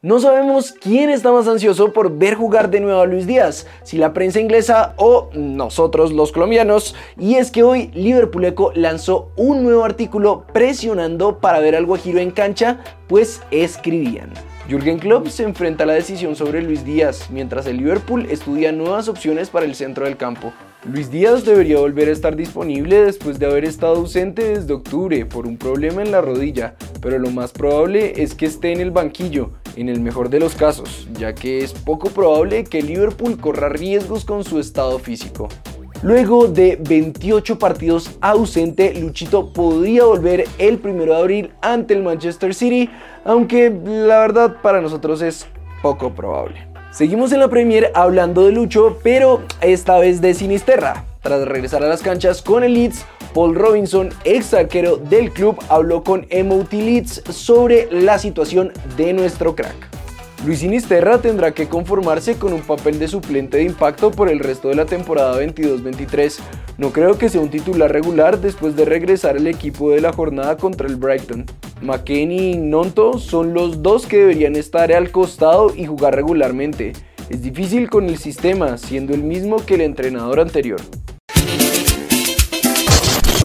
No sabemos quién está más ansioso por ver jugar de nuevo a Luis Díaz, si la prensa inglesa o nosotros los colombianos, y es que hoy Liverpool Eco lanzó un nuevo artículo presionando para ver al Guajiro en cancha, pues escribían. Jürgen Klopp se enfrenta a la decisión sobre Luis Díaz, mientras el Liverpool estudia nuevas opciones para el centro del campo. Luis Díaz debería volver a estar disponible después de haber estado ausente desde octubre por un problema en la rodilla, pero lo más probable es que esté en el banquillo, en el mejor de los casos, ya que es poco probable que Liverpool corra riesgos con su estado físico. Luego de 28 partidos ausente, Luchito podría volver el 1 de abril ante el Manchester City, aunque la verdad para nosotros es poco probable. Seguimos en la Premier hablando de Lucho, pero esta vez de Sinisterra. Tras regresar a las canchas con el Leeds, Paul Robinson, ex arquero del club, habló con MOT Leeds sobre la situación de nuestro crack. Luis Sinisterra tendrá que conformarse con un papel de suplente de impacto por el resto de la temporada 22-23. No creo que sea un titular regular después de regresar al equipo de la jornada contra el Brighton. McKenny y Nonto son los dos que deberían estar al costado y jugar regularmente. Es difícil con el sistema, siendo el mismo que el entrenador anterior.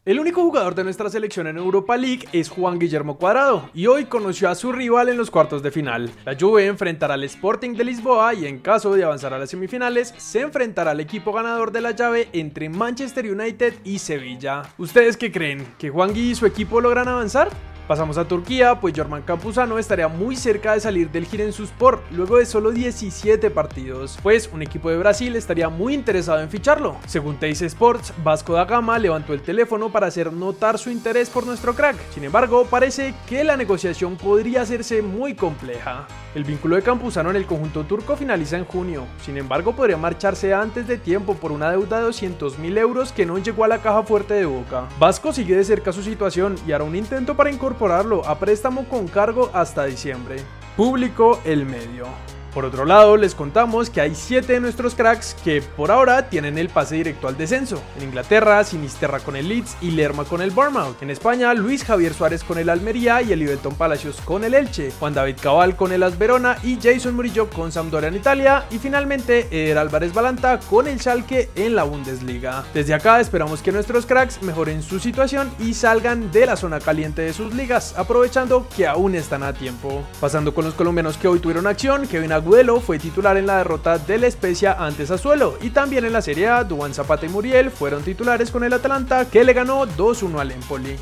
El único jugador de nuestra selección en Europa League es Juan Guillermo Cuadrado y hoy conoció a su rival en los cuartos de final. La Juve enfrentará al Sporting de Lisboa y en caso de avanzar a las semifinales se enfrentará al equipo ganador de la llave entre Manchester United y Sevilla. ¿Ustedes qué creen? ¿Que Juan Gui y su equipo logran avanzar? Pasamos a Turquía, pues Jorman Campuzano estaría muy cerca de salir del Giresunspor luego de solo 17 partidos, pues un equipo de Brasil estaría muy interesado en ficharlo. Según Teis Sports, Vasco da Gama levantó el teléfono para hacer notar su interés por nuestro crack. Sin embargo, parece que la negociación podría hacerse muy compleja. El vínculo de Campuzano en el conjunto turco finaliza en junio, sin embargo podría marcharse antes de tiempo por una deuda de 200 mil euros que no llegó a la caja fuerte de Boca. Vasco sigue de cerca su situación y hará un intento para incorporarlo a préstamo con cargo hasta diciembre. Público El Medio. Por otro lado, les contamos que hay 7 de nuestros cracks que por ahora tienen el pase directo al descenso. En Inglaterra, Sinisterra con el Leeds y Lerma con el Bournemouth. En España, Luis Javier Suárez con el Almería y el Ibelton Palacios con el Elche. Juan David Cabal con el Asverona y Jason Murillo con Sampdoria en Italia. Y finalmente, Eder Álvarez Balanta con el Schalke en la Bundesliga. Desde acá esperamos que nuestros cracks mejoren su situación y salgan de la zona caliente de sus ligas, aprovechando que aún están a tiempo. Pasando con los colombianos que hoy tuvieron acción, Kevin Agudelo fue titular en la derrota del Especia ante Sassuolo y también en la Serie A, Duan Zapata y Muriel fueron titulares con el Atalanta que le ganó 2-1 al Empoli.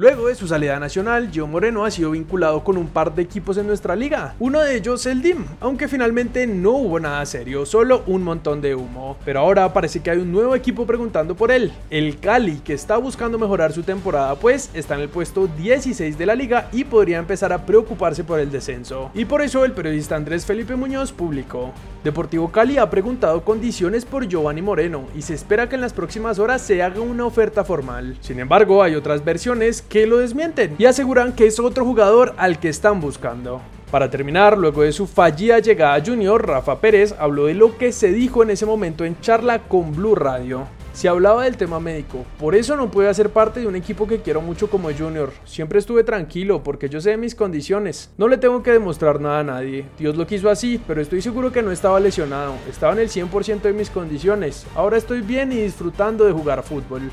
Luego de su salida nacional, Gio Moreno ha sido vinculado con un par de equipos en nuestra liga, uno de ellos el DIM, aunque finalmente no hubo nada serio, solo un montón de humo. Pero ahora parece que hay un nuevo equipo preguntando por él, el Cali, que está buscando mejorar su temporada, pues está en el puesto 16 de la liga y podría empezar a preocuparse por el descenso. Y por eso el periodista Andrés Felipe Muñoz publicó, Deportivo Cali ha preguntado condiciones por Giovanni Moreno y se espera que en las próximas horas se haga una oferta formal. Sin embargo, hay otras versiones que lo desmienten y aseguran que es otro jugador al que están buscando. Para terminar, luego de su fallida llegada a Junior, Rafa Pérez habló de lo que se dijo en ese momento en charla con Blue Radio. Se hablaba del tema médico, por eso no pude hacer parte de un equipo que quiero mucho como Junior. Siempre estuve tranquilo porque yo sé de mis condiciones. No le tengo que demostrar nada a nadie. Dios lo quiso así, pero estoy seguro que no estaba lesionado. Estaba en el 100% de mis condiciones. Ahora estoy bien y disfrutando de jugar fútbol.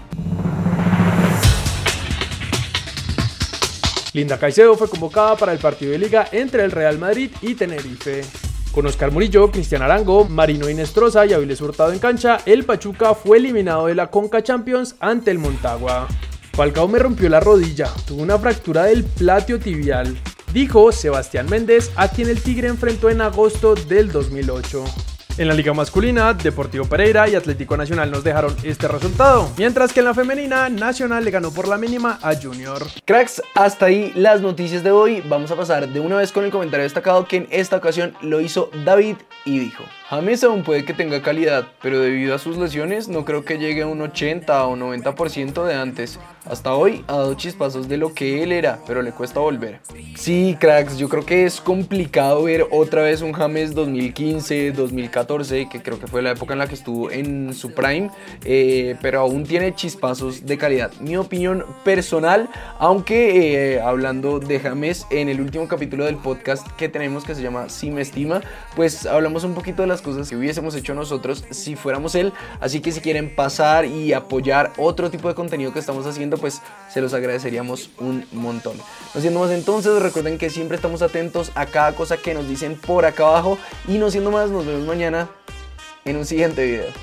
Linda Caicedo fue convocada para el partido de liga entre el Real Madrid y Tenerife. Con Oscar Murillo, Cristian Arango, Marino Inestrosa y Aviles Hurtado en cancha, el Pachuca fue eliminado de la Conca Champions ante el Montagua. Falcao me rompió la rodilla, tuvo una fractura del platio tibial, dijo Sebastián Méndez, a quien el Tigre enfrentó en agosto del 2008. En la liga masculina, Deportivo Pereira y Atlético Nacional nos dejaron este resultado, mientras que en la femenina, Nacional le ganó por la mínima a Junior. Cracks, hasta ahí las noticias de hoy. Vamos a pasar de una vez con el comentario destacado que en esta ocasión lo hizo David y dijo. James aún puede que tenga calidad, pero debido a sus lesiones no creo que llegue a un 80 o 90% de antes. Hasta hoy ha dado chispazos de lo que él era, pero le cuesta volver. Sí, cracks, yo creo que es complicado ver otra vez un James 2015, 2014 2014, que creo que fue la época en la que estuvo en su prime, eh, pero aún tiene chispazos de calidad. Mi opinión personal, aunque eh, hablando de James, en el último capítulo del podcast que tenemos que se llama Si me estima, pues hablamos un poquito de las cosas que hubiésemos hecho nosotros si fuéramos él, así que si quieren pasar y apoyar otro tipo de contenido que estamos haciendo, pues se los agradeceríamos un montón. No siendo más entonces, recuerden que siempre estamos atentos a cada cosa que nos dicen por acá abajo y no siendo más, nos vemos mañana en un siguiente video.